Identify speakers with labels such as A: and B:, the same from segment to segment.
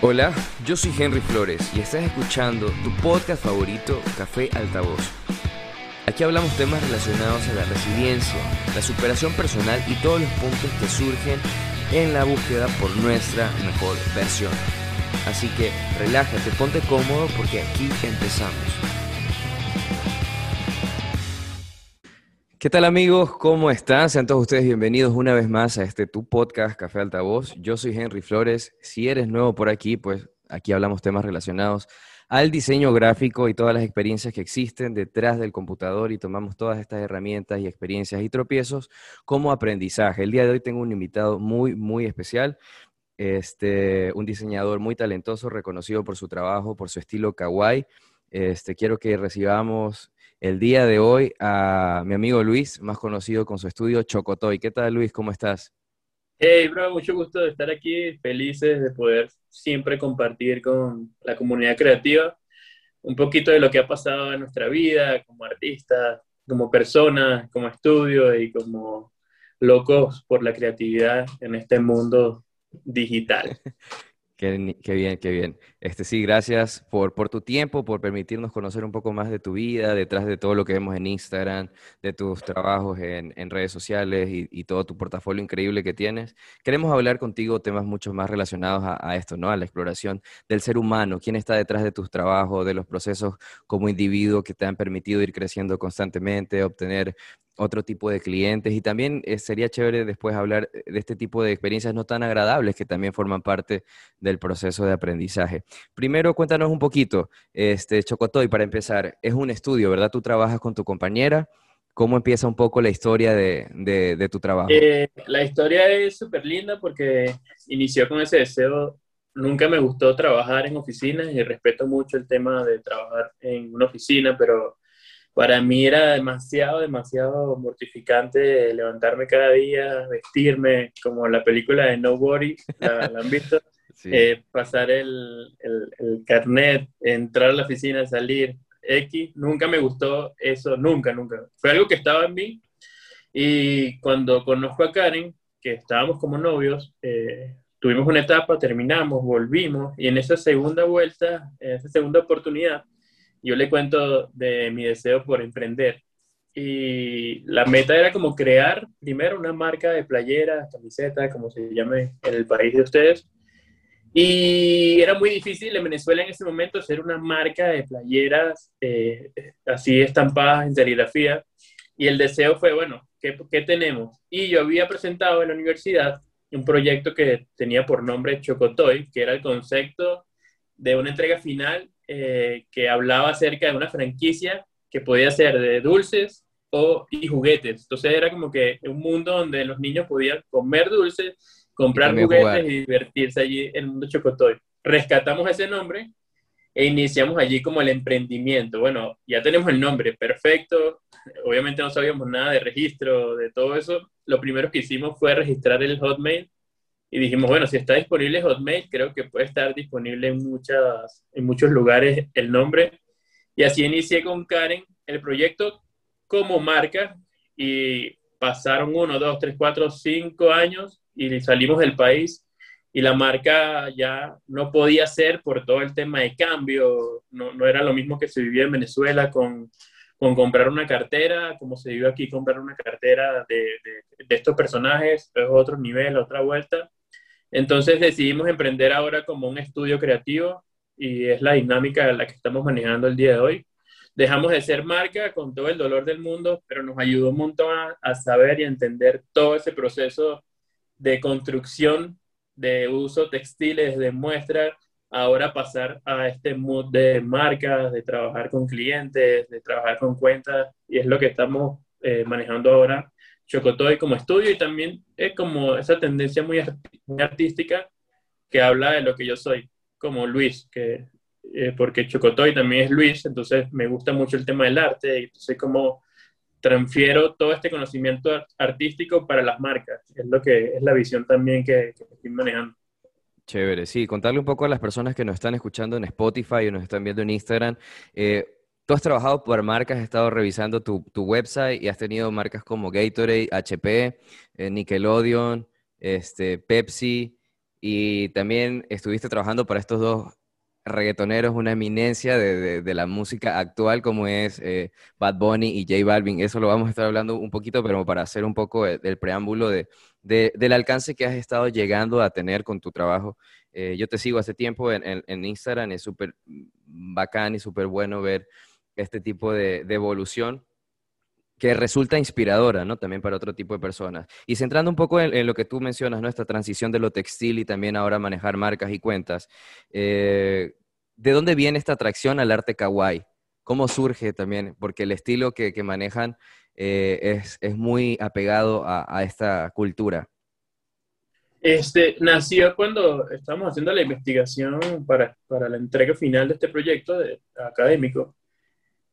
A: Hola, yo soy Henry Flores y estás escuchando tu podcast favorito, Café Altavoz. Aquí hablamos temas relacionados a la resiliencia, la superación personal y todos los puntos que surgen en la búsqueda por nuestra mejor versión. Así que relájate, ponte cómodo porque aquí empezamos. ¿Qué tal amigos? ¿Cómo están? Sean todos ustedes bienvenidos una vez más a este tu podcast Café Altavoz. Yo soy Henry Flores. Si eres nuevo por aquí, pues aquí hablamos temas relacionados al diseño gráfico y todas las experiencias que existen detrás del computador y tomamos todas estas herramientas y experiencias y tropiezos como aprendizaje. El día de hoy tengo un invitado muy, muy especial. Este, un diseñador muy talentoso, reconocido por su trabajo, por su estilo kawaii. Este, quiero que recibamos el día de hoy a mi amigo Luis, más conocido con su estudio Chocotoy. ¿Qué tal, Luis? ¿Cómo estás?
B: Hey, bro, mucho gusto de estar aquí, felices de poder siempre compartir con la comunidad creativa un poquito de lo que ha pasado en nuestra vida como artistas, como personas, como estudio y como locos por la creatividad en este mundo digital.
A: Qué, bien, qué bien. Este, sí, gracias por, por tu tiempo, por permitirnos conocer un poco más de tu vida, detrás de todo lo que vemos en Instagram, de tus trabajos en, redes sociales y, y, todo tu portafolio increíble que tienes. Queremos hablar contigo temas mucho más relacionados a, a, esto, ¿no? A la exploración del ser humano, quién está detrás de tus trabajos, de los procesos como individuo que te han permitido ir creciendo constantemente, obtener otro tipo de clientes y también eh, sería chévere después hablar de este tipo de experiencias no tan agradables que también forman parte del proceso de aprendizaje. Primero, cuéntanos un poquito, este, Chocotoy, para empezar, es un estudio, ¿verdad? Tú trabajas con tu compañera. ¿Cómo empieza un poco la historia de, de, de tu trabajo?
B: Eh, la historia es súper linda porque inició con ese deseo. Nunca me gustó trabajar en oficinas y respeto mucho el tema de trabajar en una oficina, pero para mí era demasiado, demasiado mortificante levantarme cada día, vestirme, como la película de Nobody, ¿la, la han visto? Sí. Eh, pasar el, el, el, carnet, entrar a la oficina, salir, X, nunca me gustó eso, nunca, nunca. Fue algo que estaba en mí y cuando conozco a Karen, que estábamos como novios, eh, tuvimos una etapa, terminamos, volvimos y en esa segunda vuelta, en esa segunda oportunidad, yo le cuento de mi deseo por emprender. Y la meta era como crear primero una marca de playeras, camisetas, como se llame en el país de ustedes. Y era muy difícil en Venezuela en ese momento hacer una marca de playeras eh, así estampadas en serigrafía. Y el deseo fue, bueno, ¿qué, ¿qué tenemos? Y yo había presentado en la universidad un proyecto que tenía por nombre Chocotoy, que era el concepto de una entrega final eh, que hablaba acerca de una franquicia que podía ser de dulces o, y juguetes. Entonces era como que un mundo donde los niños podían comer dulces, comprar y juguetes jugar. y divertirse allí en el mundo Chocotoy. Rescatamos ese nombre e iniciamos allí como el emprendimiento. Bueno, ya tenemos el nombre, perfecto. Obviamente no sabíamos nada de registro, de todo eso. Lo primero que hicimos fue registrar el Hotmail y dijimos, bueno, si está disponible Hotmail, creo que puede estar disponible en, muchas, en muchos lugares el nombre. Y así inicié con Karen el proyecto como marca y pasaron uno, dos, tres, cuatro, cinco años y salimos del país y la marca ya no podía ser por todo el tema de cambio, no, no era lo mismo que se vivía en Venezuela con, con comprar una cartera, como se vive aquí comprar una cartera de, de, de estos personajes, es otro nivel, otra vuelta. Entonces decidimos emprender ahora como un estudio creativo y es la dinámica la que estamos manejando el día de hoy. Dejamos de ser marca con todo el dolor del mundo, pero nos ayudó un montón a, saber y a entender todo ese proceso de construcción, de uso textiles, de muestra, ahora pasar a este mood de marcas, de trabajar con clientes, de trabajar con cuentas, y es lo que estamos eh, manejando ahora Chocotoy como estudio y también es como esa tendencia muy, artística que habla de lo que yo soy, como Luis, que, eh, porque Chocotoy también es Luis, entonces me gusta mucho el tema del arte, y entonces como transfiero todo este conocimiento artístico para las marcas, es lo que es la visión también que, que estoy manejando.
A: Chévere, sí, contarle un poco a las personas que nos están escuchando en Spotify o nos están viendo en Instagram. Eh, Tú has trabajado por marcas, has estado revisando tu, tu, website y has tenido marcas como Gatorade, HP, eh, Nickelodeon, este, Pepsi, y también estuviste trabajando para estos dos reggaetoneros, una eminencia de, de, la música actual como es eh, Bad Bunny y J Balvin. Eso lo vamos a estar hablando un poquito, pero para hacer un poco del preámbulo de, del alcance que has estado llegando a tener con tu trabajo. Eh, yo te sigo hace tiempo en, en, Instagram, es súper bacán y súper bueno ver este tipo de, de evolución que resulta inspiradora, ¿no? También para otro tipo de personas. Y centrando un poco en, lo que tú mencionas, ¿no? Esta transición de lo textil y también ahora manejar marcas y cuentas. Eh, ¿De dónde viene esta atracción al arte kawaii? ¿Cómo surge también? Porque el estilo que, manejan eh, es, muy apegado a, esta cultura.
B: Este, nació cuando estábamos haciendo la investigación para, para la entrega final de este proyecto de, académico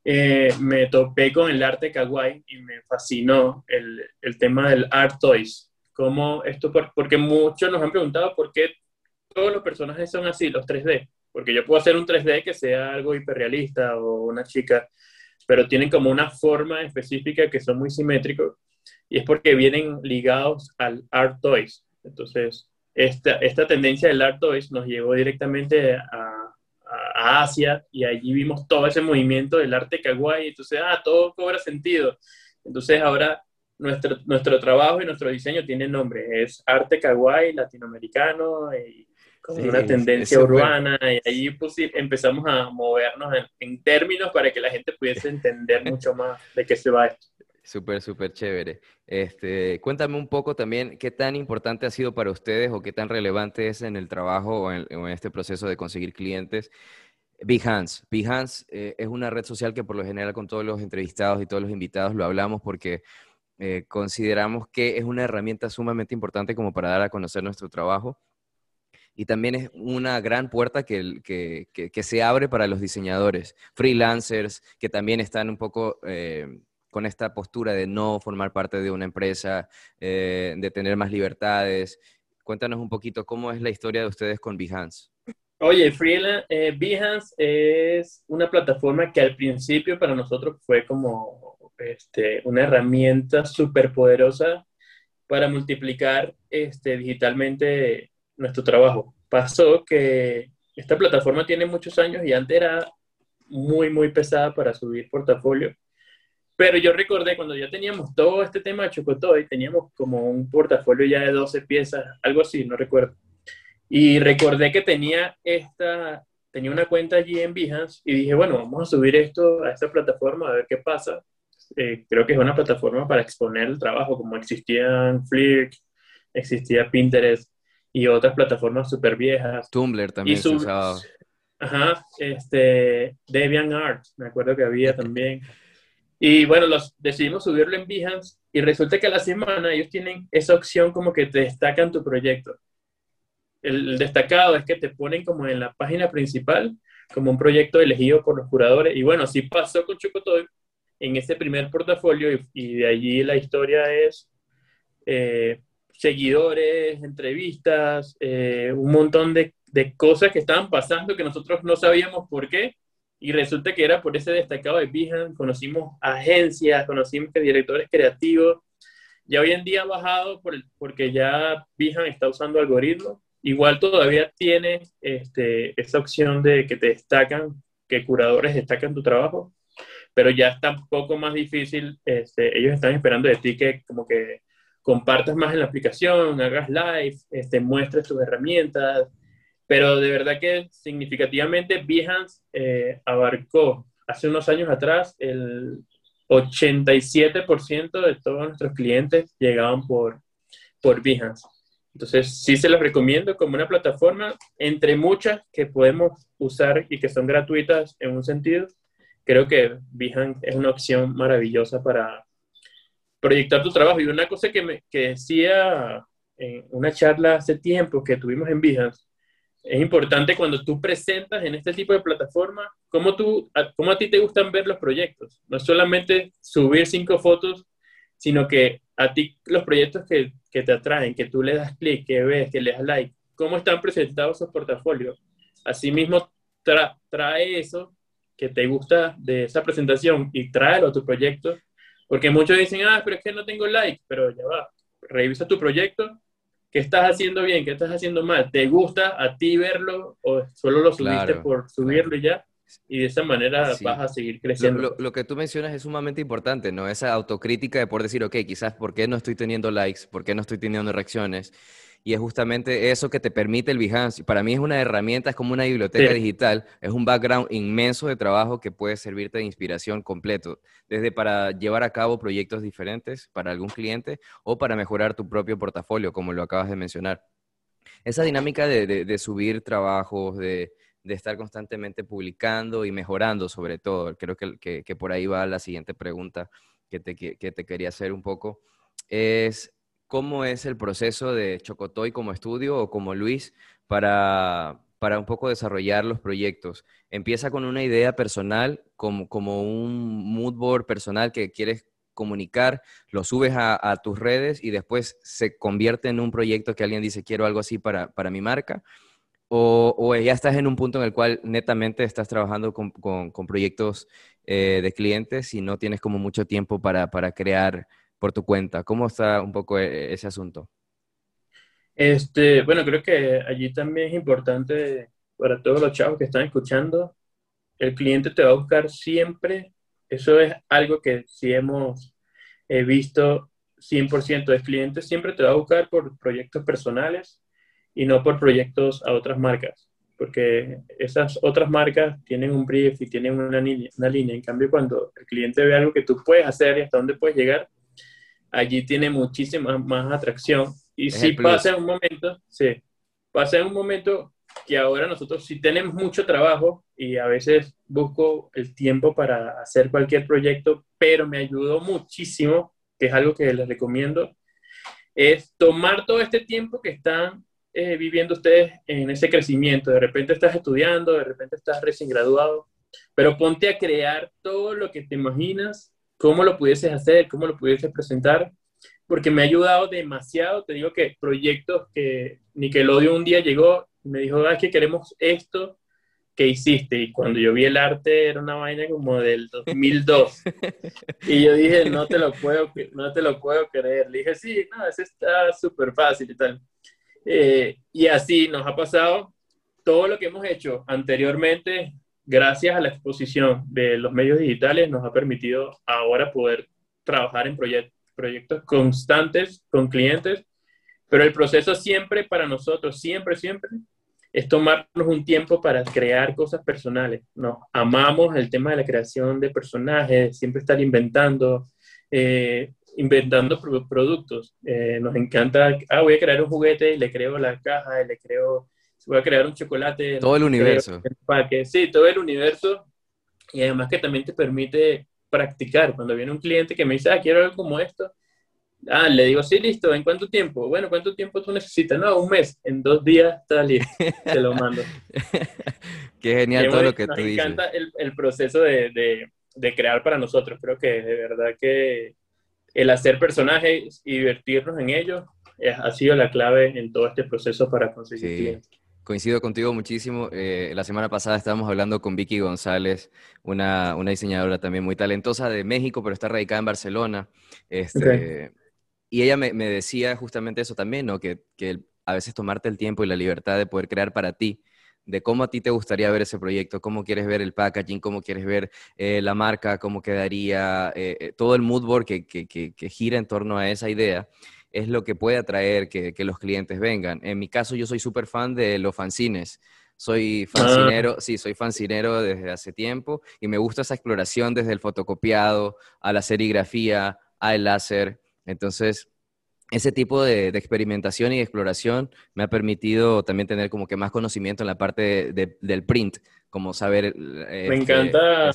B: eh, me topé con el arte kawaii y me fascinó el, el tema del art toys. Como esto, porque muchos nos han preguntado por qué todos los personajes son así, los 3D. Porque yo puedo hacer un 3D que sea algo hiperrealista o una chica, pero tienen como una forma específica que son muy simétricos y es porque vienen ligados al art toys. Entonces, esta, esta tendencia del art toys nos llevó directamente a a, Asia y allí vimos todo ese movimiento del arte kawaii, entonces, ah, todo cobra sentido. Entonces ahora nuestro, nuestro trabajo y nuestro diseño tiene nombre, es arte kawaii latinoamericano y con una tendencia urbana y allí pues, empezamos a movernos en, en, términos para que la gente pudiese entender mucho más de qué se va esto.
A: Súper, súper chévere. Este, cuéntame un poco también qué tan importante ha sido para ustedes o qué tan relevante es en el trabajo o en, este proceso de conseguir clientes. Behance. Behance eh, es una red social que por lo general con todos los entrevistados y todos los invitados lo hablamos porque eh, consideramos que es una herramienta sumamente importante como para dar a conocer nuestro trabajo. Y también es una gran puerta que, se abre para los diseñadores, freelancers, que también están un poco... Eh, con esta postura de no formar parte de una empresa, eh, de tener más libertades. Cuéntanos un poquito cómo es la historia de ustedes con Behance.
B: Oye, Freelance, eh, Behance es una plataforma que al principio para nosotros fue como este, una herramienta súper poderosa para multiplicar este, digitalmente nuestro trabajo. Pasó que esta plataforma tiene muchos años y antes era muy, muy pesada para subir portafolio. Pero yo recordé cuando ya teníamos todo este tema de Chocotoy, teníamos como un portafolio ya de 12 piezas, algo así, no recuerdo. Y recordé que tenía esta, tenía una cuenta allí en Behance y dije, bueno, vamos a subir esto a esta plataforma a ver qué pasa. Eh, creo que es una plataforma para exponer el trabajo, como existían Flick, existía Pinterest y otras plataformas súper viejas.
A: Tumblr también se usaba.
B: Ajá, este, DeviantArt, me acuerdo que había también. Y bueno, los, decidimos subirlo en Behance y resulta que a la semana ellos tienen esa opción como que te destacan tu proyecto. El, destacado es que te ponen como en la página principal como un proyecto elegido por los curadores. Y bueno, así pasó con Chocotoy en ese primer portafolio y, de allí la historia es eh, seguidores, entrevistas, eh, un montón de, cosas que estaban pasando que nosotros no sabíamos por qué y resulta que era por ese destacado de Behance, conocimos agencias, conocimos directores creativos. Ya hoy en día ha bajado por porque ya Behance está usando algoritmos. Igual todavía tiene este, esa opción de que te destacan, que curadores destacan tu trabajo, pero ya está un poco más difícil. Este, ellos están esperando de ti que como que compartas más en la aplicación, hagas live, este, muestres tus herramientas, pero de verdad que significativamente Behance eh, abarcó hace unos años atrás el 87% de todos nuestros clientes llegaban por, por Behance. Entonces, sí se los recomiendo como una plataforma entre muchas que podemos usar y que son gratuitas en un sentido. Creo que Behance es una opción maravillosa para proyectar tu trabajo. Y una cosa que, me, que decía en una charla hace tiempo que tuvimos en Behance es importante cuando tú presentas en este tipo de plataforma, cómo, tú, cómo a ti te gustan ver los proyectos. No solamente subir cinco fotos, sino que a ti los proyectos que, que te atraen, que tú le das clic, que ves, que le das like, cómo están presentados esos portafolios. Asimismo, trae eso que te gusta de esa presentación y tráelo a tu proyecto, porque muchos dicen, ah, pero es que no tengo like, pero ya va, revisa tu proyecto, ¿Qué estás haciendo bien? ¿Qué estás haciendo mal? ¿Te gusta a ti verlo o solo lo subiste por subirlo y ya? Y de esa manera vas a seguir creciendo.
A: Lo, que tú mencionas es sumamente importante, ¿no? Esa autocrítica de por decir, ok, quizás, ¿por qué no estoy teniendo likes? ¿Por qué no estoy teniendo reacciones? Y es justamente eso que te permite el Behance. Para mí es una herramienta, es como una biblioteca digital, es un background inmenso de trabajo que puede servirte de inspiración completo, desde para llevar a cabo proyectos diferentes para algún cliente o para mejorar tu propio portafolio, como lo acabas de mencionar. Esa dinámica de subir trabajos, de, de estar constantemente publicando y mejorando sobre todo. Creo que, que, por ahí va la siguiente pregunta que te, que te, quería hacer un poco. Es, ¿cómo es el proceso de Chocotoy como estudio o como Luis para, para un poco desarrollar los proyectos? Empieza con una idea personal, como, como un mood board personal que quieres comunicar, lo subes a, a, tus redes y después se convierte en un proyecto que alguien dice, quiero algo así para, para mi marca o, ya estás en un punto en el cual netamente estás trabajando con, proyectos eh, de clientes y no tienes como mucho tiempo para, crear por tu cuenta. ¿Cómo está un poco e, ese asunto?
B: Este, bueno, creo que allí también es importante para todos los chavos que están escuchando, el cliente te va a buscar siempre, eso es algo que sí hemos eh, visto 100%, el cliente siempre te va a buscar por proyectos personales, y no por proyectos a otras marcas, porque esas otras marcas tienen un brief y tienen una línea, una línea. En cambio, cuando el cliente ve algo que tú puedes hacer y hasta dónde puedes llegar, allí tiene muchísima más atracción. Y si pasa en un momento, sí, pasa un momento que ahora nosotros sí tenemos mucho trabajo y a veces busco el tiempo para hacer cualquier proyecto, pero me ayudó muchísimo, que es algo que les recomiendo, es tomar todo este tiempo que están eh, viviendo ustedes en ese crecimiento? De repente estás estudiando, de repente estás recién graduado, pero ponte a crear todo lo que te imaginas, cómo lo pudieses hacer, cómo lo pudieses presentar, porque me ha ayudado demasiado. Te digo que proyectos que Nickelodeon un día llegó y me dijo, ah, que queremos esto que hiciste. Y cuando yo vi el arte era una vaina como del 2002. y yo dije, no te lo puedo, no te lo puedo creer. Le dije, sí, no, eso está súper fácil y tal. Eh, y así nos ha pasado todo lo que hemos hecho anteriormente, gracias a la exposición de los medios digitales, nos ha permitido ahora poder trabajar en proyectos constantes con clientes, pero el proceso siempre para nosotros, siempre, siempre, es tomarnos un tiempo para crear cosas personales. Nos amamos el tema de la creación de personajes, siempre estar inventando. Eh, inventando productos. Eh, nos encanta, ah, voy a crear un juguete y le creo la caja, y le creo, voy a crear un chocolate.
A: Todo el universo.
B: El sí, todo el universo. Y además que también te permite practicar. Cuando viene un cliente que me dice, ah, quiero algo como esto, ah, le digo, sí, listo, ¿en cuánto tiempo? Bueno, ¿cuánto tiempo tú necesitas? No, un mes, en dos días está listo, te lo mando.
A: Qué genial todo lo que tú dices.
B: Me encanta el, el proceso de, de, de, crear para nosotros, creo que de verdad que el hacer personajes y divertirnos en ellos ha sido la clave en todo este proceso para conseguir clientes.
A: Coincido contigo muchísimo. Eh, la semana pasada estábamos hablando con Vicky González, una, diseñadora también muy talentosa de México, pero está radicada en Barcelona. Este, y ella me, decía justamente eso también, ¿no? Que, que a veces tomarte el tiempo y la libertad de poder crear para ti de cómo a ti te gustaría ver ese proyecto, cómo quieres ver el packaging, cómo quieres ver eh, la marca, cómo quedaría, eh, eh, todo el mood board que, que, gira en torno a esa idea, es lo que puede atraer que, los clientes vengan. En mi caso, yo soy súper fan de los fanzines. Soy ah. fancinero, sí, soy fancinero desde hace tiempo y me gusta esa exploración desde el fotocopiado a la serigrafía, al láser. Entonces, ese tipo de, experimentación y exploración me ha permitido también tener como que más conocimiento en la parte del print, como saber...
B: me este, encanta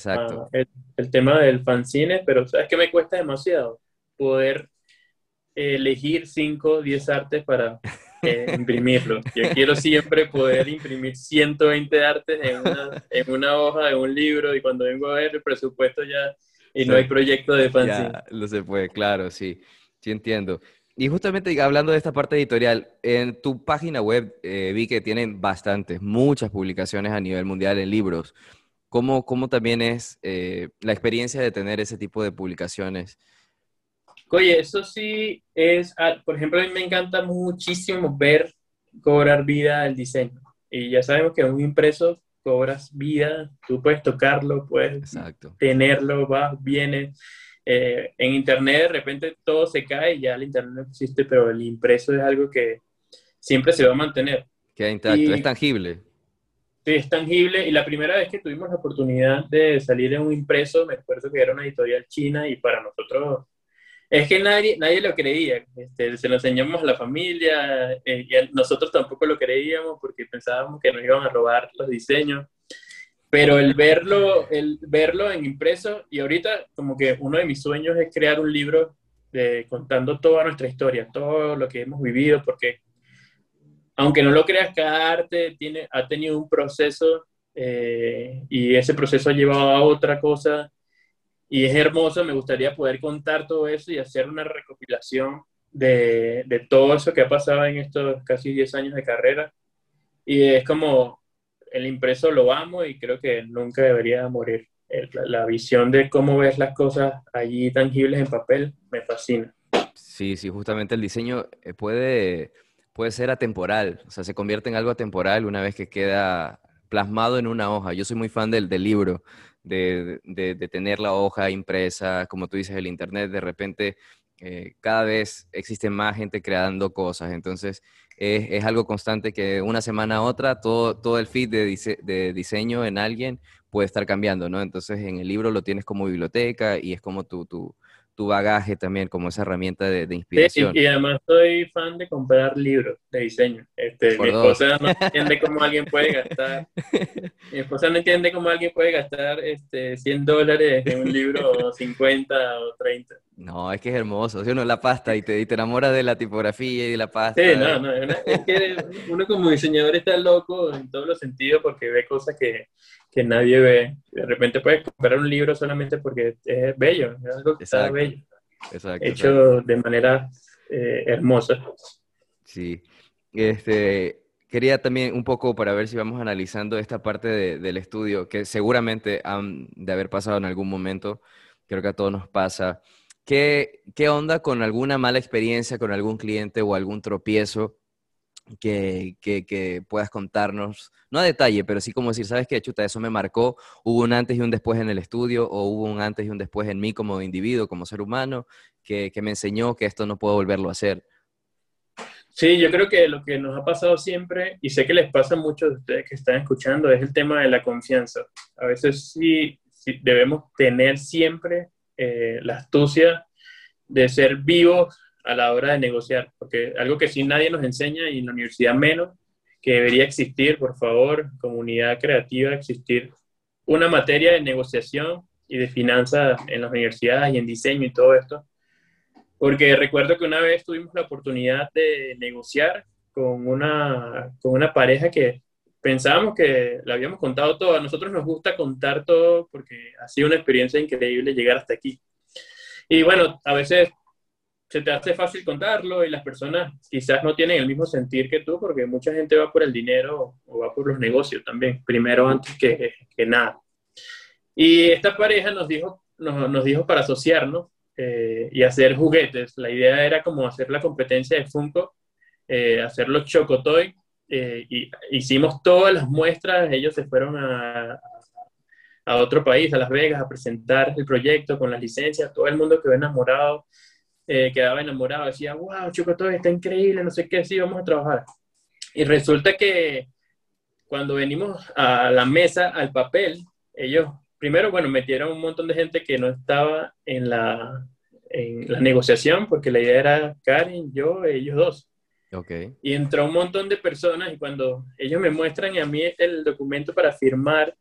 B: el, tema del fanzine, pero ¿sabes que me cuesta demasiado? Poder elegir 5, 10 artes para eh, imprimirlo. Yo quiero siempre poder imprimir 120 artes en una, en una hoja de un libro y cuando vengo a ver el presupuesto ya y no hay proyecto de fanzine.
A: Ya, lo se puede, claro, sí, sí entiendo. Y justamente hablando de esta parte editorial, en tu página web eh, vi que tienen bastantes, muchas publicaciones a nivel mundial en libros. ¿Cómo, cómo también es eh, la experiencia de tener ese tipo de publicaciones?
B: Oye, eso sí es, ah, por ejemplo, a mí me encanta muchísimo ver cobrar vida el diseño. Y ya sabemos que un impreso cobras vida, tú puedes tocarlo, puedes tenerlo, vas, vienes. Eh, en internet de repente todo se cae y ya el internet no existe, pero el impreso es algo que siempre se va a mantener.
A: Queda intacto, es tangible.
B: Sí, es tangible. Y la primera vez que tuvimos la oportunidad de salir en un impreso, me acuerdo que era una editorial china y para nosotros es que nadie, nadie lo creía. Este, se lo enseñamos a la familia eh, y nosotros tampoco lo creíamos porque pensábamos que nos iban a robar los diseños. Pero el verlo, el verlo en impreso y ahorita como que uno de mis sueños es crear un libro de, contando toda nuestra historia, todo lo que hemos vivido, porque aunque no lo creas, cada arte tiene, ha tenido un proceso eh, y ese proceso ha llevado a otra cosa y es hermoso, me gustaría poder contar todo eso y hacer una recopilación de, de todo eso que ha pasado en estos casi 10 años de carrera. Y es como el impreso lo amo y creo que nunca debería morir. la, visión de cómo ves las cosas allí tangibles en papel me fascina.
A: Sí, sí, justamente el diseño eh, puede puede ser atemporal, o sea, se convierte en algo atemporal una vez que queda plasmado en una hoja. Yo soy muy fan del, del libro, de, de, tener la hoja impresa, como tú dices, el Internet, de repente eh, cada vez existe más gente creando cosas, entonces es, es, algo constante que una semana a otra todo, todo el feed de, de diseño en alguien puede estar cambiando, ¿no? Entonces en el libro lo tienes como biblioteca y es como tu, tu, tu bagaje también como esa herramienta de, inspiración.
B: y, además soy fan de comprar libros de diseño. Este, mi esposa no entiende cómo alguien puede gastar, mi esposa no entiende cómo alguien puede gastar este, 100 dólares en un libro 50 o 30.
A: No, es que es hermoso. Si uno la pasta y te, te enamoras de la tipografía y de la pasta.
B: Sí, no, no. Es que uno como diseñador está loco en todos los sentidos porque ve cosas que, que nadie ve. De repente puedes comprar un libro solamente porque es bello, es algo que está bello. Exacto, hecho de manera eh, hermosa.
A: Sí. Este, quería también un poco para ver si vamos analizando esta parte del estudio, que seguramente han de haber pasado en algún momento, creo que a todos nos pasa ¿Qué, ¿Qué onda con alguna mala experiencia con algún cliente o algún tropiezo que, que, puedas contarnos? No a detalle, pero sí como decir, ¿sabes qué, chuta? Eso me marcó. Hubo un antes y un después en el estudio o hubo un antes y un después en mí como individuo, como ser humano, que, que me enseñó que esto no puedo volverlo a hacer.
B: Sí, yo creo que lo que nos ha pasado siempre, y sé que les pasa a muchos de ustedes que están escuchando, es el tema de la confianza. A veces sí debemos tener siempre eh, la astucia de ser vivos a la hora de negociar, porque algo que sí nadie nos enseña y en la universidad menos, que debería existir, por favor, comunidad creativa, existir una materia de negociación y de finanzas en las universidades y en diseño y todo esto, porque recuerdo que una vez tuvimos la oportunidad de negociar con una, con una pareja que pensábamos que le habíamos contado todo. A nosotros nos gusta contar todo porque ha sido una experiencia increíble llegar hasta aquí. Y bueno, a veces se te hace fácil contarlo y las personas quizás no tienen el mismo sentir que tú porque mucha gente va por el dinero o va por los negocios también, primero antes que, que nada. Y esta pareja nos dijo, nos, nos dijo para asociarnos eh, y hacer juguetes. La idea era como hacer la competencia de Funko, eh, hacer los Chocotoy eh, y hicimos todas las muestras, ellos se fueron a, a, otro país, a Las Vegas, a presentar el proyecto con las licencias, todo el mundo quedó enamorado, eh, quedaba enamorado, decía, wow, Chocotoy está increíble, no sé qué, sí, vamos a trabajar. Y resulta que cuando venimos a la mesa, al papel, ellos primero, bueno, metieron un montón de gente que no estaba en la, en la negociación, porque la idea era Karen, yo, ellos dos. Y entró un montón de personas y cuando ellos me muestran a mí el documento para firmar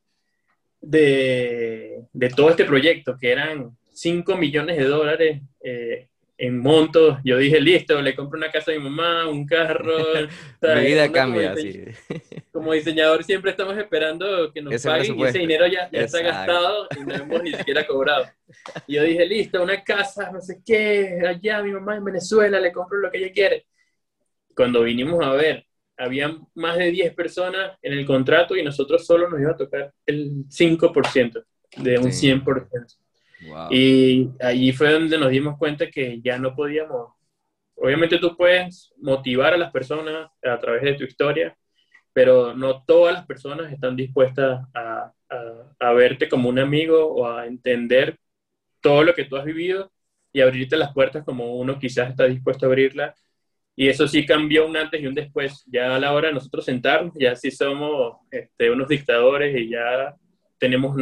B: de, de todo este proyecto, que eran 5 millones de dólares eh, en montos, yo dije, listo, le compro una casa a mi mamá, un carro.
A: Mi vida cambia, sí.
B: Como diseñador siempre estamos esperando que nos paguen y ese dinero ya, ya está gastado y no hemos ni siquiera cobrado. Y yo dije, listo, una casa, no sé qué, allá mi mamá en Venezuela, le compro lo que ella quiere cuando vinimos a ver, había más de 10 personas en el contrato y nosotros solo nos iba a tocar el 5% de un 100%. Y allí fue donde nos dimos cuenta que ya no podíamos, obviamente tú puedes motivar a las personas a través de tu historia, pero no todas las personas están dispuestas a, a, verte como un amigo o a entender todo lo que tú has vivido y abrirte las puertas como uno quizás está dispuesto a abrirla. Y eso sí cambió un antes y un después. Ya a la hora de nosotros sentarnos, ya sí somos este, unos dictadores y ya tenemos,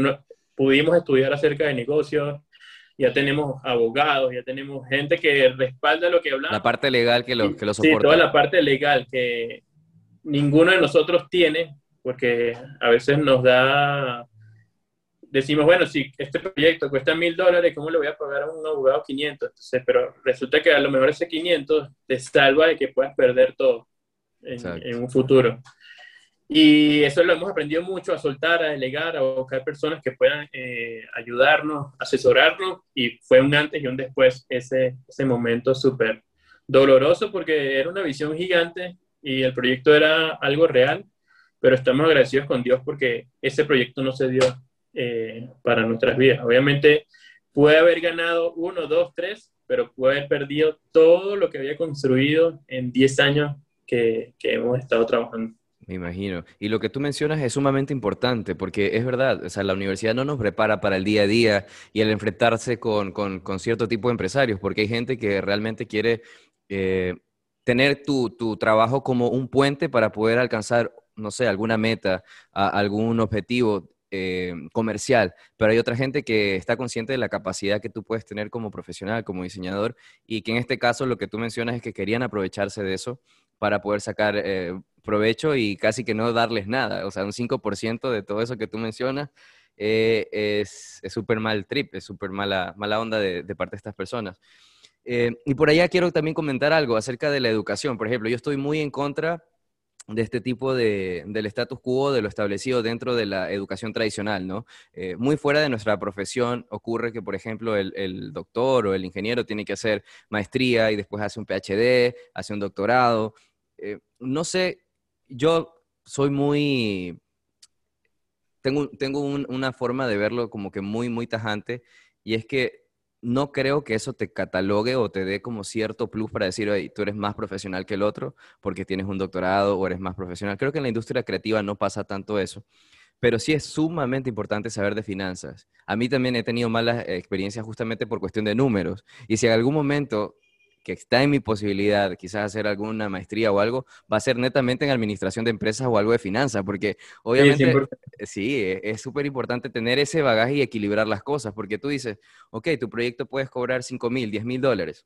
B: pudimos estudiar acerca de negocios, ya tenemos abogados, ya tenemos gente que respalda lo que hablamos.
A: La parte legal que lo, que lo soporta.
B: Sí, toda la parte legal que ninguno de nosotros tiene, porque a veces nos da, decimos, bueno, si este proyecto cuesta mil dólares, ¿cómo le voy a pagar a un abogado 500? Entonces, pero resulta que a lo mejor ese 500 te salva de que puedas perder todo en un futuro. Y eso lo hemos aprendido mucho a soltar, a delegar, a buscar personas que puedan eh, ayudarnos, asesorarnos. Y fue un antes y un después ese, ese momento súper doloroso porque era una visión gigante y el proyecto era algo real, pero estamos agradecidos con Dios porque ese proyecto no se dio eh, para nuestras vidas. Obviamente puede haber ganado uno, dos, tres, pero puede haber perdido todo lo que había construido en 10 años que, que hemos estado trabajando.
A: Me imagino. Y lo que tú mencionas es sumamente importante porque es verdad, o sea, la universidad no nos prepara para el día a día y el enfrentarse con, con, con cierto tipo de empresarios, porque hay gente que realmente quiere eh, tener tu, tu, trabajo como un puente para poder alcanzar, no sé, alguna meta, algún objetivo eh, comercial, pero hay otra gente que está consciente de la capacidad que tú puedes tener como profesional, como diseñador, y que en este caso lo que tú mencionas es que querían aprovecharse de eso para poder sacar eh, provecho y casi que no darles nada. O sea, un 5% de todo eso que tú mencionas eh, es súper mal trip, es súper mala, mala onda de, parte de estas personas. Eh, y por allá quiero también comentar algo acerca de la educación. Por ejemplo, yo estoy muy en contra de este tipo de, del status quo, de lo establecido dentro de la educación tradicional, ¿no? muy fuera de nuestra profesión ocurre que, por ejemplo, el, el, doctor o el ingeniero tiene que hacer maestría y después hace un PhD, hace un doctorado, eh, no sé, yo soy muy, tengo, tengo una forma de verlo como que muy, muy tajante, y es que no creo que eso te catalogue o te dé como cierto plus para decir, oye, tú eres más profesional que el otro porque tienes un doctorado o eres más profesional. Creo que en la industria creativa no pasa tanto eso, pero sí es sumamente importante saber de finanzas. A mí también he tenido malas experiencias justamente por cuestión de números. Y si en algún momento que está en mi posibilidad, quizás hacer alguna maestría o algo, va a ser netamente en administración de empresas o algo de finanzas, porque obviamente sí, e, es súper importante tener ese bagaje y equilibrar las cosas, porque tú dices, ok, tu proyecto puedes cobrar 5 mil, 10 mil dólares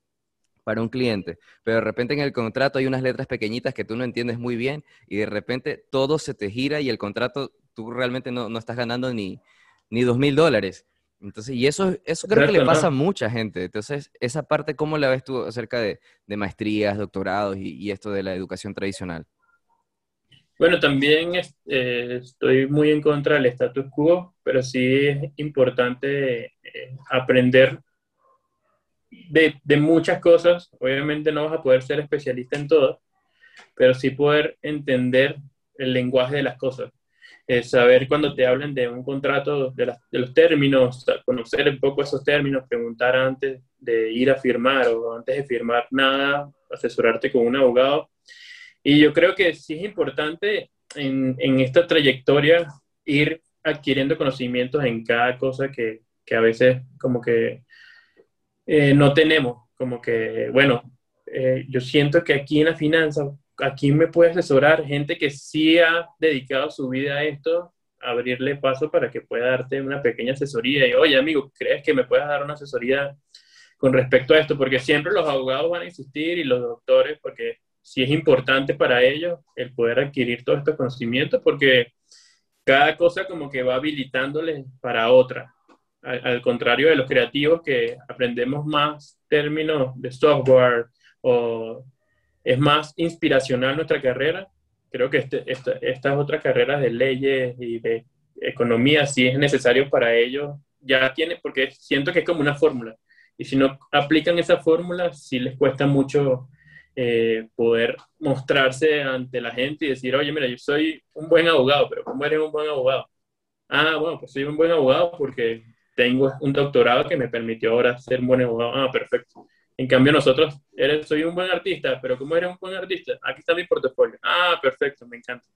A: para un cliente, pero de repente en el contrato hay unas letras pequeñitas que tú no entiendes muy bien y de repente todo se te gira y el contrato tú realmente no, no estás ganando ni, ni 2 mil dólares. Entonces, y eso, eso creo que le pasa a mucha gente. Entonces, esa parte, ¿cómo la ves tú acerca de, maestrías, doctorados y, esto de la educación tradicional?
B: Bueno, también eh, estoy muy en contra del status quo, pero sí es importante eh, aprender de, de, muchas cosas. Obviamente no vas a poder ser especialista en todo, pero sí poder entender el lenguaje de las cosas saber cuando te hablen de un contrato, de, los términos, conocer un poco esos términos, preguntar antes de ir a firmar o antes de firmar nada, asesorarte con un abogado. Y yo creo que sí es importante en, en esta trayectoria ir adquiriendo conocimientos en cada cosa que, que a veces como que eh, no tenemos, como que, bueno, eh, yo siento que aquí en la finanza aquí me puede asesorar gente que sí ha dedicado su vida a esto, abrirle paso para que pueda darte una pequeña asesoría. Y, oye, amigo, ¿crees que me puedas dar una asesoría con respecto a esto? Porque siempre los abogados van a insistir y los doctores, porque sí es importante para ellos el poder adquirir todos estos conocimientos, porque cada cosa como que va habilitándoles para otra. Al, al contrario de los creativos que aprendemos más términos de software o es más inspiracional nuestra carrera. Creo que este, estas otras carreras de leyes y de economía, si es necesario para ellos, ya tiene, porque siento que es como una fórmula. Y si no aplican esa fórmula, sí les cuesta mucho eh, poder mostrarse ante la gente y decir, oye, mira, yo soy un buen abogado, pero ¿cómo eres un buen abogado? Ah, bueno, pues soy un buen abogado porque tengo un doctorado que me permitió ahora ser un buen abogado. Ah, perfecto. En cambio, nosotros, eres, soy un buen artista, pero ¿cómo eres un buen artista? Aquí está mi portafolio. Ah, perfecto, me encanta.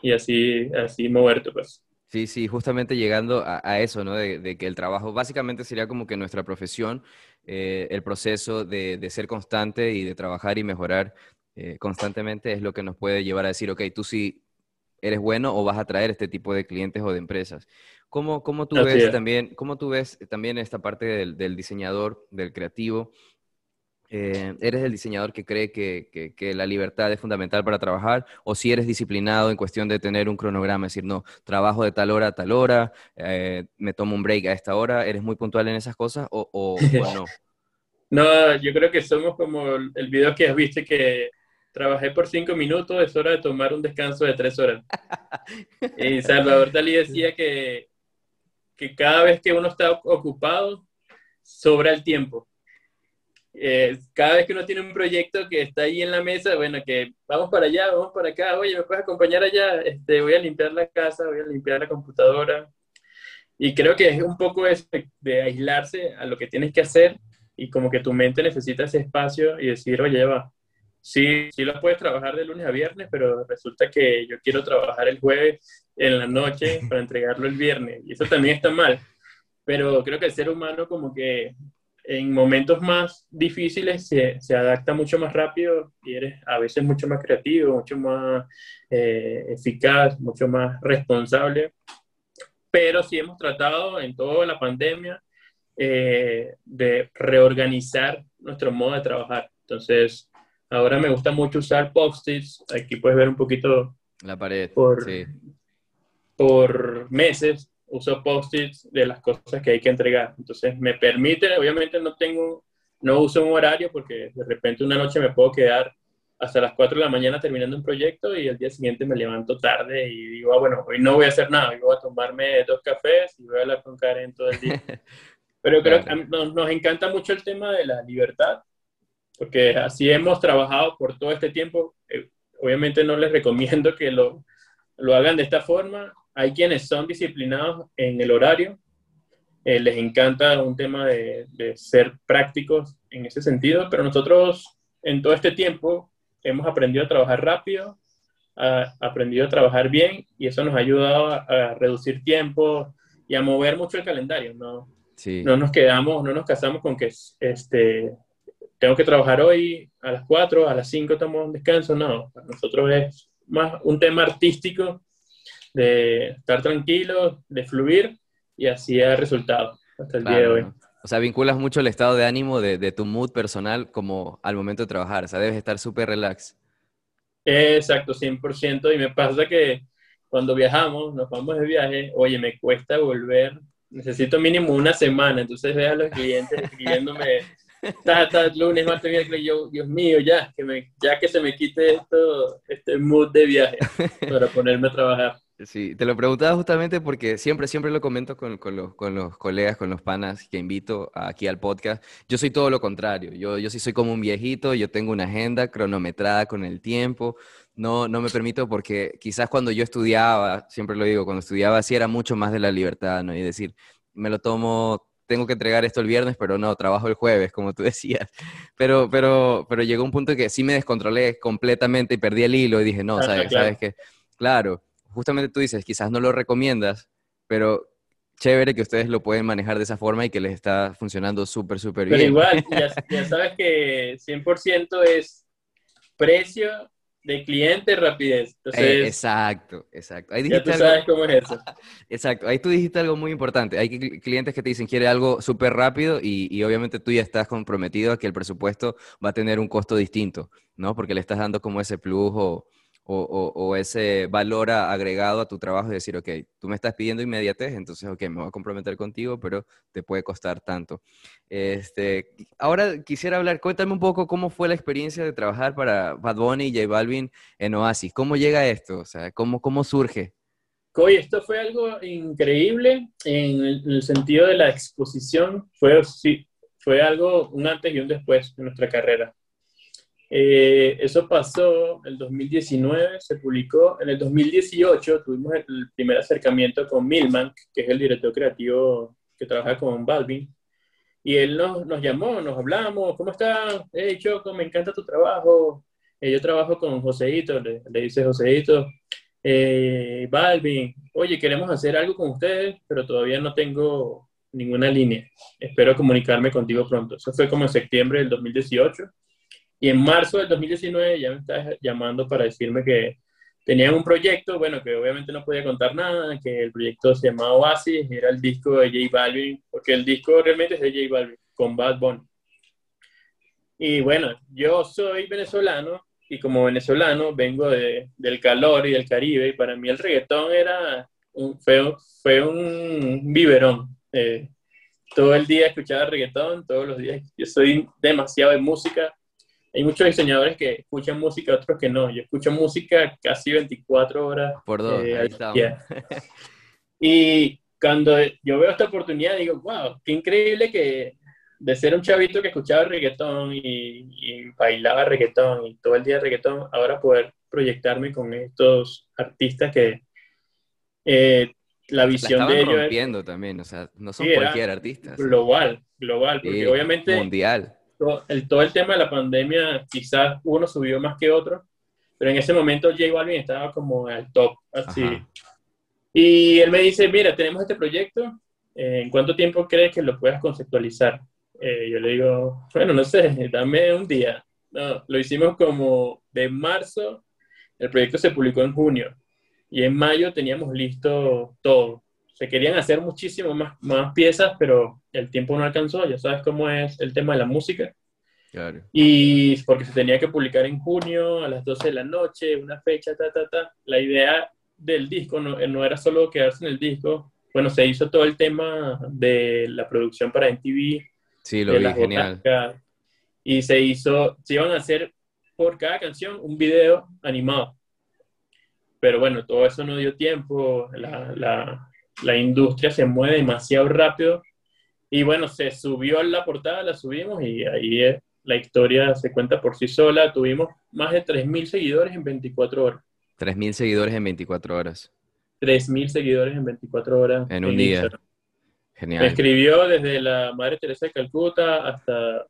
B: Y así, así moverte, pues.
A: Sí, sí, justamente llegando a, eso, ¿no? De, que el trabajo básicamente sería como que nuestra profesión, eh, el proceso de, ser constante y de trabajar y mejorar eh, constantemente es lo que nos puede llevar a decir, ok, tú sí eres bueno o vas a traer este tipo de clientes o de empresas. ¿Cómo, cómo tú, ves también, cómo tú ves también esta parte del, del diseñador, del creativo? Eh, ¿Eres el diseñador que cree que, que, la libertad es fundamental para trabajar? ¿O si eres disciplinado en cuestión de tener un cronograma, es decir, no, trabajo de tal hora a tal hora, eh, me tomo un break a esta hora? ¿Eres muy puntual en esas cosas o, o, no?
B: no, yo creo que somos como el video que has visto que trabajé por cinco minutos, es hora de tomar un descanso de tres horas. y Salvador Dalí decía que, que cada vez que uno está ocupado, sobra el tiempo eh, cada vez que uno tiene un proyecto que está ahí en la mesa, bueno, que vamos para allá, vamos para acá, oye, ¿me puedes acompañar allá? Este, voy a limpiar la casa, voy a limpiar la computadora. Y creo que es un poco eso de, aislarse a lo que tienes que hacer y como que tu mente necesita ese espacio y decir, oye, va, sí, sí lo puedes trabajar de lunes a viernes, pero resulta que yo quiero trabajar el jueves en la noche para entregarlo el viernes. Y eso también está mal. Pero creo que el ser humano como que en momentos más difíciles se, se, adapta mucho más rápido y eres a veces mucho más creativo, mucho más eh, eficaz, mucho más responsable. Pero sí hemos tratado en toda la pandemia eh, de reorganizar nuestro modo de trabajar. Entonces, ahora me gusta mucho usar post-its. Aquí puedes ver un poquito
A: la pared
B: por, por meses uso post-its de las cosas que hay que entregar. Entonces me permite, obviamente no tengo, no uso un horario porque de repente una noche me puedo quedar hasta las 4 de la mañana terminando un proyecto y el día siguiente me levanto tarde y digo, ah, bueno, hoy no voy a hacer nada, hoy voy a tomarme dos cafés y voy a hablar con Karen todo el día. Pero creo que nos, nos encanta mucho el tema de la libertad, porque así hemos trabajado por todo este tiempo. Eh, obviamente no les recomiendo que lo, lo hagan de esta forma, hay quienes son disciplinados en el horario, eh, les encanta un tema de, ser prácticos en ese sentido, pero nosotros en todo este tiempo hemos aprendido a trabajar rápido, ha aprendido a trabajar bien y eso nos ha ayudado a, reducir tiempo y a mover mucho el calendario, ¿no? No nos quedamos, no nos casamos con que este, tengo que trabajar hoy a las 4, a las 5 tomamos un descanso, no, para nosotros es más un tema artístico de estar tranquilo, de fluir, y así ha resultado hasta el día de hoy.
A: O sea, vinculas mucho el estado de ánimo de, tu mood personal como al momento de trabajar. O sea, debes estar súper relax.
B: Exacto, 100%. Y me pasa que cuando viajamos, nos vamos de viaje, oye, me cuesta volver, necesito mínimo una semana. Entonces ve a los clientes escribiéndome, ta, lunes, martes, miércoles, yo, Dios mío, ya que, me, ya que se me quite esto, este mood de viaje para ponerme a trabajar.
A: Sí, te lo preguntaba justamente porque siempre, siempre lo comento con, los, colegas, con los panas que invito aquí al podcast. Yo soy todo lo contrario. Yo, yo sí soy como un viejito, yo tengo una agenda cronometrada con el tiempo. No, no me permito porque quizás cuando yo estudiaba, siempre lo digo, cuando estudiaba sí era mucho más de la libertad, ¿no? Y decir, me lo tomo, tengo que entregar esto el viernes, pero no, trabajo el jueves, como tú decías. Pero, pero, pero llegó un punto que sí me descontrolé completamente y perdí el hilo y dije, no, ¿sabes, ¿sabes qué? Claro justamente tú dices, quizás no lo recomiendas, pero chévere que ustedes lo pueden manejar de esa forma y que les está funcionando súper, súper bien.
B: Pero igual, ya, sabes que 100% es precio de cliente, rapidez.
A: Eh, exacto, exacto.
B: Ahí ya tú sabes cómo es eso.
A: exacto, ahí tú dijiste algo muy importante. Hay clientes que te dicen quiere algo súper rápido y, y, obviamente tú ya estás comprometido a que el presupuesto va a tener un costo distinto, ¿no? Porque le estás dando como ese plus o, ese valor agregado a tu trabajo y decir, ok, tú me estás pidiendo inmediatez, entonces, ok, me voy a comprometer contigo, pero te puede costar tanto. Este, ahora quisiera hablar, cuéntame un poco cómo fue la experiencia de trabajar para Bad Bunny y J Balvin en Oasis. ¿Cómo llega esto? O sea, ¿cómo, cómo surge?
B: Oye, esto fue algo increíble en el, sentido de la exposición. Fue, sí, fue algo un antes y un después en nuestra carrera. Eh, eso pasó en el 2019, se publicó. En el 2018 tuvimos el primer acercamiento con Milman, que es el director creativo que trabaja con Balvin. Y él nos, nos llamó, nos hablamos, ¿cómo estás? Hey, Choco, me encanta tu trabajo. Eh, yo trabajo con Joseito, le, le dice Joseito, eh, Balvin, oye, queremos hacer algo con ustedes, pero todavía no tengo ninguna línea. Espero comunicarme contigo pronto. Eso fue como en septiembre del 2018. Y en marzo del 2019 ya me estaba llamando para decirme que tenían un proyecto, bueno, que obviamente no podía contar nada, que el proyecto se llamaba Oasis, era el disco de J Balvin, porque el disco realmente es de J Balvin, con Bad Bunny. Y bueno, yo soy venezolano y como venezolano vengo de, del calor y del Caribe y para mí el reggaetón era un, fue, fue un biberón. Eh, todo el día escuchaba reggaetón, todos los días. Yo soy demasiado de música. Hay muchos diseñadores que escuchan música, otros que no. Yo escucho música casi 24 horas.
A: Por dos,
B: eh,
A: ahí estamos.
B: día. Y cuando yo veo esta oportunidad, digo, wow, qué increíble que de ser un chavito que escuchaba reggaetón y, y bailaba reggaetón y todo el día reggaetón, ahora poder proyectarme con estos artistas que eh, la
A: La
B: visión
A: estaban
B: de ellos es
A: rompiendo también, o sea, no son
B: Sí,
A: cualquier artista.
B: global, global, porque
A: Sí,
B: obviamente
A: Mundial.
B: Todo el, todo el tema de la pandemia, quizás uno subió más que otro, pero en ese momento J Balvin estaba como al top, así.
A: Ajá.
B: Y él me dice, mira, tenemos este proyecto, eh, ¿en cuánto tiempo crees que lo puedas conceptualizar? Eh, yo le digo, bueno, no sé, dame un día. No, lo hicimos como de marzo, el proyecto se publicó en junio y en mayo teníamos listo todo. Se querían hacer muchísimo más, más piezas, pero el tiempo no alcanzó, ya sabes cómo es el tema de la música.
A: Claro.
B: Y porque se tenía que publicar en junio a las 12 de la noche, una fecha, ta, ta, ta. La idea del disco no, no era solo quedarse en el disco. Bueno, se hizo todo el tema de la producción para MTV,
A: Sí, lo
B: de
A: vi,
B: las
A: genial.
B: botacas, y se hizo, se iban a hacer por cada canción un video animado. Pero bueno, todo eso no dio tiempo, la, la, la industria se mueve demasiado rápido y bueno, se subió a la portada, la subimos y ahí es- la historia se cuenta por sí sola. Tuvimos más de 3.000 seguidores en 24 horas.
A: 3.000 seguidores en 24 horas.
B: 3.000 seguidores en 24 horas.
A: En un día.
B: Instagram. Me
A: Genial.
B: escribió desde la Madre Teresa de Calcuta hasta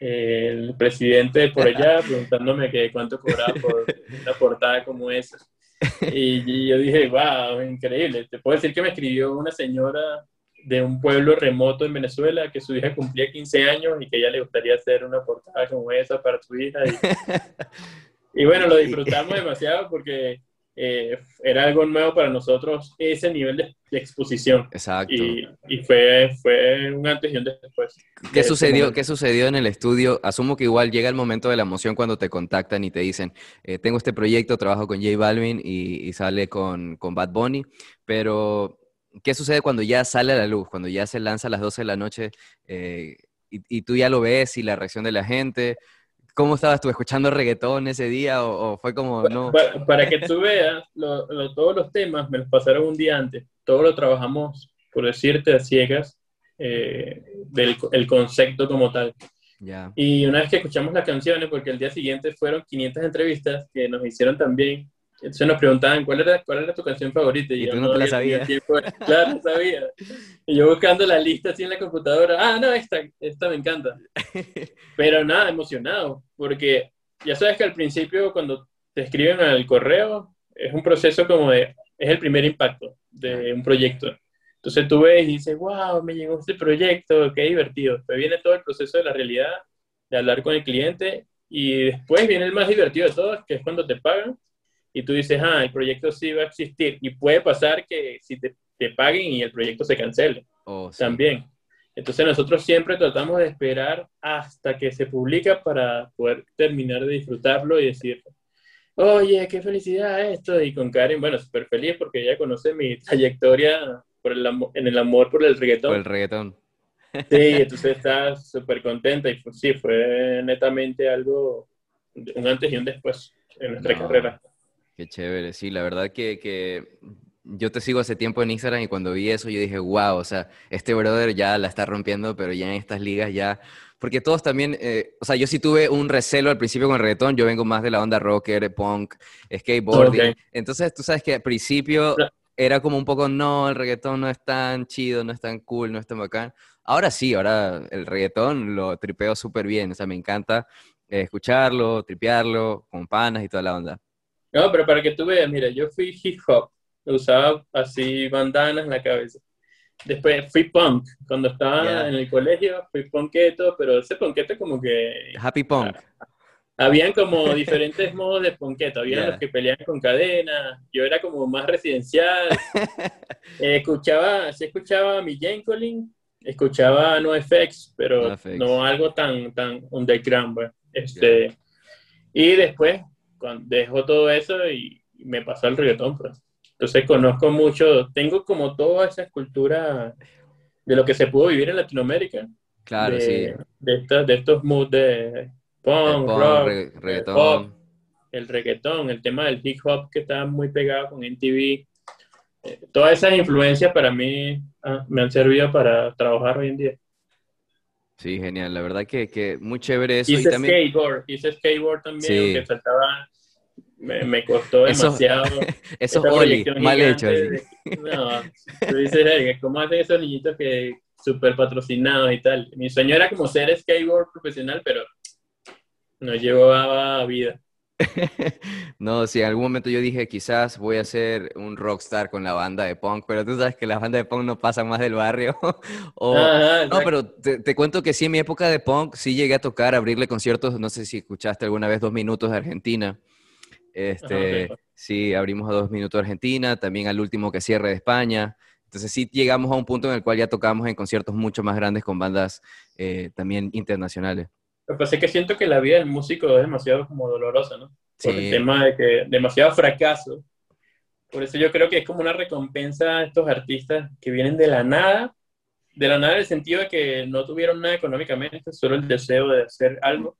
B: el presidente de por allá preguntándome que cuánto cobraba por una portada como esa. Y, y yo dije, wow, increíble. Te puedo decir que me escribió una señora de un pueblo remoto en Venezuela que su hija cumplía 15 años y que ella le gustaría hacer una portada como esa para su hija. Y, y bueno, lo disfrutamos demasiado porque eh, era algo nuevo para nosotros ese nivel de, de exposición.
A: Exacto.
B: Y, y fue, fue un antes y un después. de
A: ¿Qué sucedió. ¿Qué sucedió en el estudio? Asumo que igual llega el momento de la emoción cuando te contactan y te dicen, eh, tengo este proyecto, trabajo con J Balvin y, y sale con, con Bad Bunny, pero ¿qué sucede cuando ya sale a la luz, cuando ya se lanza a las 12 de la noche eh, y, y tú ya lo ves y la reacción de la gente? ¿Cómo estabas tú escuchando reggaetón ese día o, o fue como, no?
B: Para, para que tú veas, lo- lo- todos los temas me los pasaron un día antes. Todo lo trabajamos, por decirte, a ciegas, eh, del el concepto como tal.
A: Ya,
B: Y una vez que escuchamos las canciones, porque el día siguiente fueron 500 entrevistas que nos hicieron también, entonces nos preguntaban cuál era, cuál era tu canción favorita.
A: Y
B: yo
A: tú no te la sabías.
B: tiempo claro, sabía. Y yo buscando la lista así en la computadora, ah, no, esta, esta me encanta. Pero nada, emocionado, porque ya sabes que al principio cuando te escriben al correo, es un proceso como de, es el primer impacto de un proyecto. Entonces tú ves y dices, wow, me llegó este proyecto, qué divertido. Después viene todo el proceso de la realidad, de hablar con el cliente, y después viene el más divertido de todos, que es cuando te pagan, y tú dices, ah, el proyecto sí va a existir. Y puede pasar que si te, te paguen y el proyecto se cancele
A: oh, sí.
B: también. Entonces nosotros siempre tratamos de esperar hasta que se publica para poder terminar de disfrutarlo y decir, oye, qué felicidad esto. Y con Karen, bueno, súper feliz porque ella conoce mi trayectoria por el en el amor por el reggaetón.
A: Por el reggaetón.
B: Sí, entonces está súper contenta y sí, fue netamente algo, un antes y un después en nuestra
A: No.
B: carrera.
A: Qué chévere, sí, la verdad que, que yo te sigo hace tiempo en Instagram y cuando vi eso yo dije, wow, o sea, este brother ya la está rompiendo, pero ya en estas ligas ya, porque todos también, eh, o sea, yo sí tuve un recelo al principio con el reggaetón, yo vengo más de la onda rocker, punk, skateboarding, entonces tú sabes que al principio era como un poco, no, el reggaetón no es tan chido, no es tan cool, no es tan bacán. Ahora sí, ahora el reggaetón lo tripeo súper bien, o sea, me encanta eh, escucharlo, tripearlo, con panas y toda la onda.
B: No, pero para que tú veas, mira, yo fui hip hop, usaba así bandanas en la cabeza. Después fui punk, cuando estaba en el colegio fui punketo, pero ese punketo como que...
A: Happy punk.
B: habían como diferentes modos de punketo, había los que peleaban con cadenas, yo era como más residencial, eh, escuchaba, sí escuchaba a mi Colin, escuchaba NoFX, pero no, algo tan, tan underground, pues. este, y después dejo todo eso y, me pasó al reggaetón, pues. Entonces conozco mucho, tengo como toda esa escultura de lo que se pudo vivir en Latinoamérica.
A: Claro, de, sí.
B: De, de estos moods de punk, rock, reggaetón. el reggaetón, el tema del hip hop que está muy pegado con MTV. Eh, todas esas influencias para mí ah, me han servido para trabajar hoy en día.
A: Sí, genial. La verdad que, que muy chévere eso.
B: Hice skateboard, hice skateboard también, que saltaba me, costó demasiado.
A: Eso Oli, mal hecho.
B: no, tú dices, ¿cómo hacen esos niñitos que súper patrocinados y tal? Mi sueño era como ser skateboard profesional, pero no llevaba vida.
A: no, sí, en algún momento yo dije, quizás voy a ser un rockstar con la banda de punk, pero tú sabes que las bandas de punk no pasan más del barrio. no, pero te, te, cuento que sí, en mi época de punk sí llegué a tocar, abrirle conciertos, no sé si escuchaste alguna vez Dos Minutos de Argentina. Este, sí, abrimos a dos minutos Argentina, también al último que cierre de España. Entonces sí llegamos a un punto en el cual ya tocamos en conciertos mucho más grandes con bandas eh, también internacionales.
B: Lo que pasa es que siento que la vida del músico es demasiado como dolorosa, ¿no? Por el tema de que demasiado fracaso. Por eso yo creo que es como una recompensa a estos artistas que vienen de la nada, de la nada en el sentido de que no tuvieron nada económicamente, solo el deseo de hacer algo,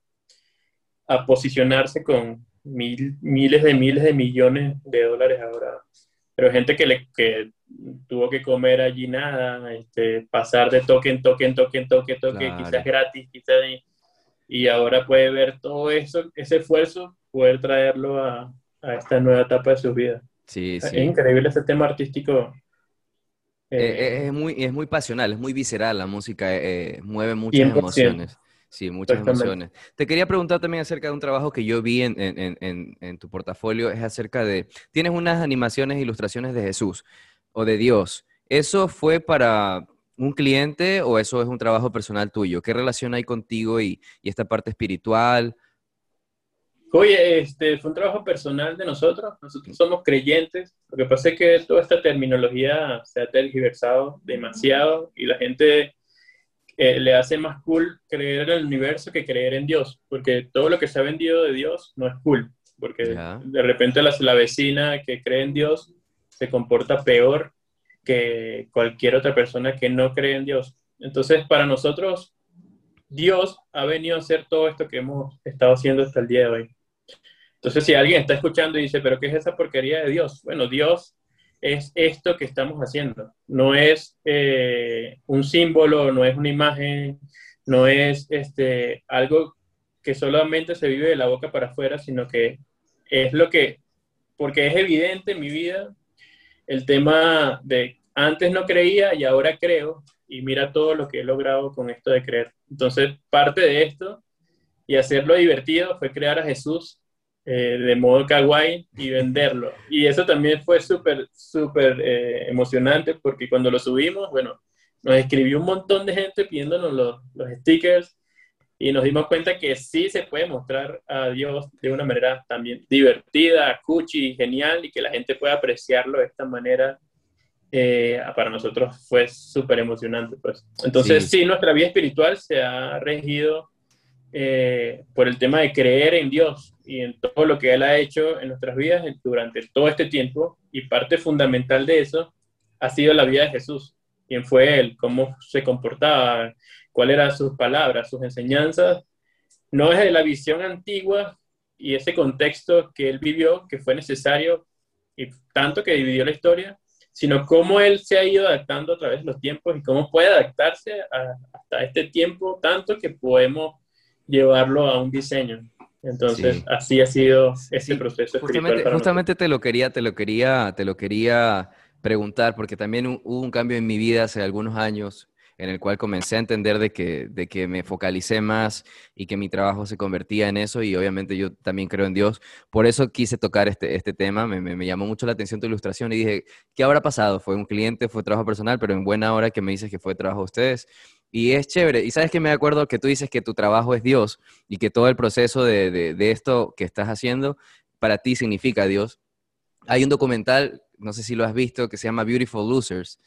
B: a posicionarse con, miles de miles de millones de dólares ahora. Pero gente que, le, que tuvo que comer allí nada, este, pasar de toque en toque en toque en toque, toque quizás gratis, quizás... Y, ahora puede ver todo eso, ese esfuerzo, poder traerlo a, a esta nueva etapa de su vida.
A: Sí,
B: Es increíble ese tema artístico.
A: Eh, eh, es, muy, es muy pasional, es muy visceral la música, eh, mueve muchas emociones. Sí, muchas emociones. Te quería preguntar también acerca de un trabajo que yo vi en, tu portafolio, es acerca de, tienes unas animaciones e ilustraciones de Jesús o de Dios. ¿Eso fue para un cliente o eso es un trabajo personal tuyo? ¿Qué relación hay contigo y, esta parte espiritual?
B: Oye, este, fue un trabajo personal de nosotros. Nosotros somos creyentes. Lo que pasa es que toda esta terminología se ha tergiversado demasiado y la gente eh, le hace más cool creer en el universo que creer en Dios, porque todo lo que se ha vendido de Dios no es cool, porque de repente la, la vecina que cree en Dios se comporta peor que cualquier otra persona que no cree en Dios. Entonces, para nosotros, Dios ha venido a hacer todo esto que hemos estado haciendo hasta el día de hoy. Entonces, si alguien está escuchando y dice, pero ¿qué es esa porquería de Dios? Bueno, Dios es esto que estamos haciendo. No es eh, un símbolo, no es una imagen, no es este, algo que solamente se vive de la boca para afuera, sino que es lo que, porque es evidente en mi vida el tema de antes no creía y ahora creo, y mira todo lo que he logrado con esto de creer. Entonces, parte de esto y hacerlo divertido fue crear a Jesús eh, de modo kawaii y venderlo. Y eso también fue súper, súper eh, emocionante porque cuando lo subimos, bueno, nos escribió un montón de gente pidiéndonos los, los stickers y nos dimos cuenta que sí se puede mostrar a Dios de una manera también divertida, cuchi, genial y que la gente pueda apreciarlo de esta manera. Eh, para nosotros fue súper emocionante. Pues. Entonces, sí. nuestra vida espiritual se ha regido por el tema de creer en Dios y en todo lo que Él ha hecho en nuestras vidas durante todo este tiempo. Y parte fundamental de eso ha sido la vida de Jesús. ¿Quién fue Él? ¿Cómo se comportaba? ¿Cuáles eran sus palabras, sus enseñanzas? No es de la visión antigua y ese contexto que Él vivió, que fue necesario y tanto que dividió la historia, sino cómo Él se ha ido adaptando a través de los tiempos y cómo puede adaptarse hasta este tiempo tanto que podemos llevarlo a un diseño. Entonces, así ha sido ese proceso.
A: Justamente, justamente te lo quería, te lo quería, te lo quería preguntar, porque también hubo un cambio en mi vida hace algunos años en el cual comencé a entender de que, de que me focalicé más y que mi trabajo se convertía en eso y obviamente yo también creo en Dios. Por eso quise tocar este, este tema, me, me, llamó mucho la atención tu ilustración y dije, ¿qué habrá pasado? ¿Fue un cliente, fue trabajo personal, pero en buena hora que me dices que fue trabajo de ustedes? Y es chévere. Y sabes que me acuerdo que tú dices que tu trabajo es Dios y que todo el proceso de, de, de esto que estás haciendo para ti significa Dios. Hay un documental, no sé si lo has visto, que se llama Beautiful Losers,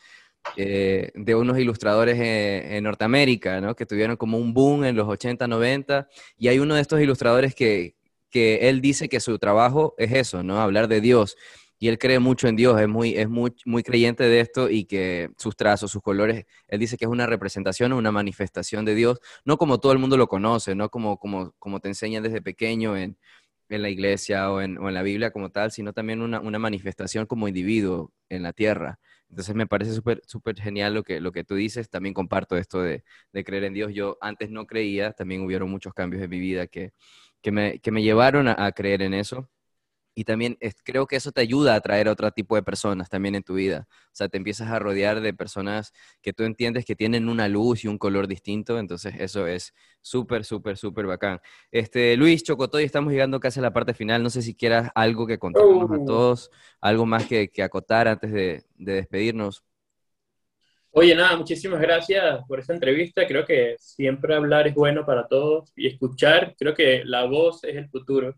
A: eh, de unos ilustradores en, Norteamérica, ¿no? Que tuvieron como un boom en los 80, 90, y hay uno de estos ilustradores que, que él dice que su trabajo es eso, ¿no? Hablar de Dios. Y él cree mucho en Dios, es muy, es muy, muy creyente de esto y que sus trazos, sus colores, él dice que es una representación, una manifestación de Dios, no como todo el mundo lo conoce, no como, como, como te enseñan desde pequeño en, en la iglesia o en, o en, la Biblia como tal, sino también una, una manifestación como individuo en la tierra. Entonces me parece súper súper genial lo que, lo que tú dices. También comparto esto de, de, creer en Dios. Yo antes no creía, también hubieron muchos cambios en mi vida que, que, me, que me llevaron a, a creer en eso y también creo que eso te ayuda a atraer a otro tipo de personas también en tu vida. O sea, te empiezas a rodear de personas que tú entiendes que tienen una luz y un color distinto, entonces eso es súper, súper, súper bacán. Este, Luis Chocotoy, estamos llegando casi a la parte final, no sé si quieras algo que contarnos a oh. todos, algo más que, que acotar antes de, de despedirnos.
B: Oye, nada, muchísimas gracias por esta entrevista. Creo que siempre hablar es bueno para todos y escuchar, creo que la voz es el futuro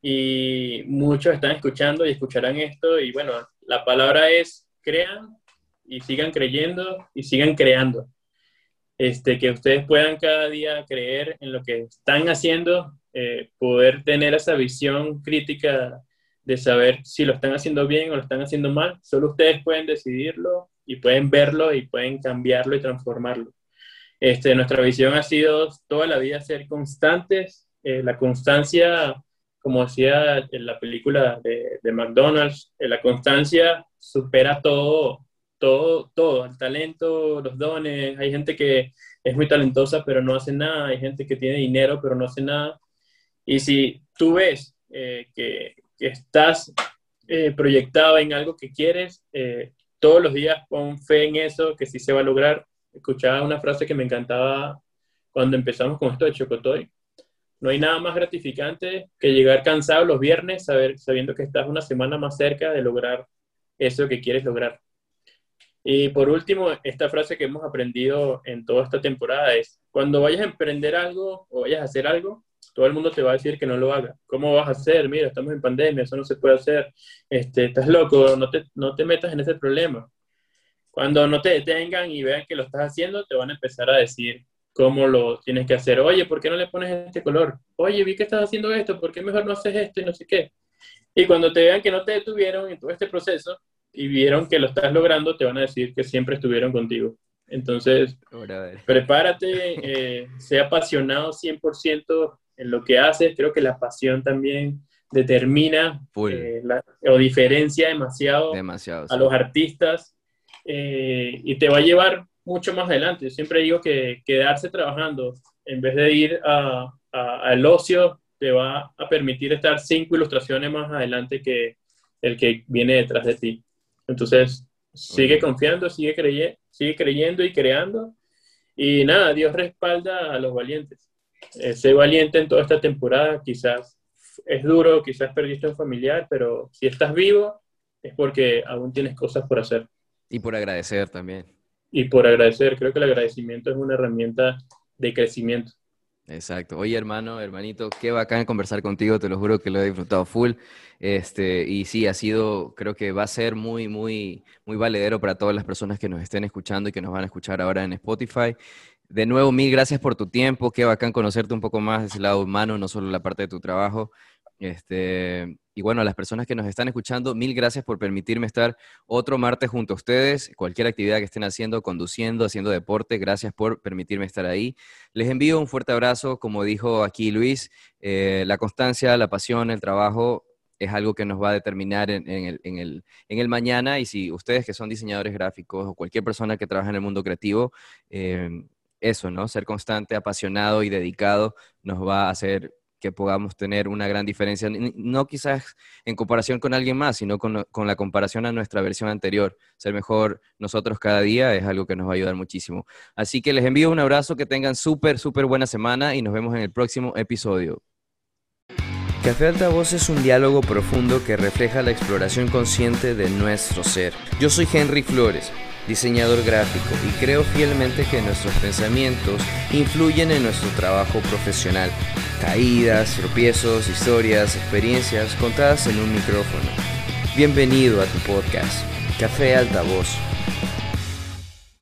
B: y muchos están escuchando y escucharán esto y bueno, la palabra es crean y sigan creyendo y sigan creando. Este, que ustedes puedan cada día creer en lo que están haciendo, eh, poder tener esa visión crítica de saber si lo están haciendo bien o lo están haciendo mal. Solo ustedes pueden decidirlo y pueden verlo y pueden cambiarlo y transformarlo. Este, nuestra visión ha sido toda la vida ser constantes. Eh, la constancia como decía en la película de, McDonald's, eh, la constancia supera todo, todo, todo, el talento, los dones. Hay gente que es muy talentosa pero no hace nada, hay gente que tiene dinero pero no hace nada. Y si tú ves eh, que, que, estás eh, proyectado en algo que quieres, eh, todos los días pon fe en eso, que sí se va a lograr. Escuchaba una frase que me encantaba cuando empezamos con esto de Chocotoy, no hay nada más gratificante que llegar cansado los viernes saber, sabiendo que estás una semana más cerca de lograr eso que quieres lograr. Y por último, esta frase que hemos aprendido en toda esta temporada es, cuando vayas a emprender algo o vayas a hacer algo, todo el mundo te va a decir que no lo haga. ¿Cómo vas a hacer? Mira, estamos en pandemia, eso no se puede hacer. Este, estás loco, no te, no te metas en ese problema. Cuando no te detengan y vean que lo estás haciendo, te van a empezar a decir, cómo lo tienes que hacer. Oye, ¿por qué no le pones este color? Oye, vi que estás haciendo esto, ¿por qué mejor no haces esto y no sé qué? Y cuando te vean que no te detuvieron en todo este proceso y vieron que lo estás logrando, te van a decir que siempre estuvieron contigo. Entonces, prepárate, eh, sea apasionado 100% en lo que haces. Creo que la pasión también determina eh, o diferencia demasiado, a los artistas eh, y te va a llevar mucho más adelante. siempre digo que quedarse trabajando en vez de ir al a, ocio te va a permitir estar cinco ilustraciones más adelante que el que viene detrás de ti. Entonces, sigue confiando, sigue, creyendo, sigue creyendo y creando. Y nada, Dios respalda a los valientes. Eh, sé valiente en toda esta temporada, quizás es duro, quizás perdiste un familiar, pero si estás vivo es porque aún tienes cosas por hacer.
A: Y por agradecer también
B: y por agradecer. Creo que el agradecimiento es una herramienta de crecimiento.
A: Exacto. Oye, hermano, hermanito, qué bacán conversar contigo, te lo juro que lo he disfrutado full. Este, y sí, ha sido, creo que va a ser muy, muy, muy valedero para todas las personas que nos estén escuchando y que nos van a escuchar ahora en Spotify. De nuevo, mil gracias por tu tiempo, qué bacán conocerte un poco más de ese lado humano, no solo la parte de tu trabajo. Este, y bueno, a las personas que nos están escuchando, mil gracias por permitirme estar otro martes junto a ustedes. Cualquier actividad que estén haciendo, conduciendo, haciendo deporte, gracias por permitirme estar ahí. Les envío un fuerte abrazo, como dijo aquí Luis, eh, la constancia, la pasión, el trabajo es algo que nos va a determinar en, el, en, el, en, el, mañana y si ustedes que son diseñadores gráficos o cualquier persona que trabaja en el mundo creativo, eh, eso, ¿no? Ser constante, apasionado y dedicado nos va a hacer que podamos tener una gran diferencia, no quizás en comparación con alguien más, sino con, con, la comparación a nuestra versión anterior. Ser mejor nosotros cada día es algo que nos va a ayudar muchísimo. Así que les envío un abrazo, que tengan súper, súper buena semana y nos vemos en el próximo episodio. Café Altavoz es un diálogo profundo que refleja la exploración consciente de nuestro ser. Yo soy Henry Flores diseñador gráfico, y creo fielmente que nuestros pensamientos influyen en nuestro trabajo profesional. Caídas, tropiezos, historias, experiencias contadas en un micrófono. Bienvenido a tu podcast, Café Altavoz.